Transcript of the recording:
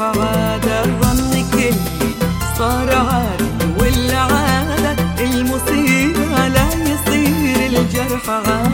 المصيبة لا يصير الجرح عادة الظن كل صار عادي والعادة المصيبة لا يصير الجرح. عادة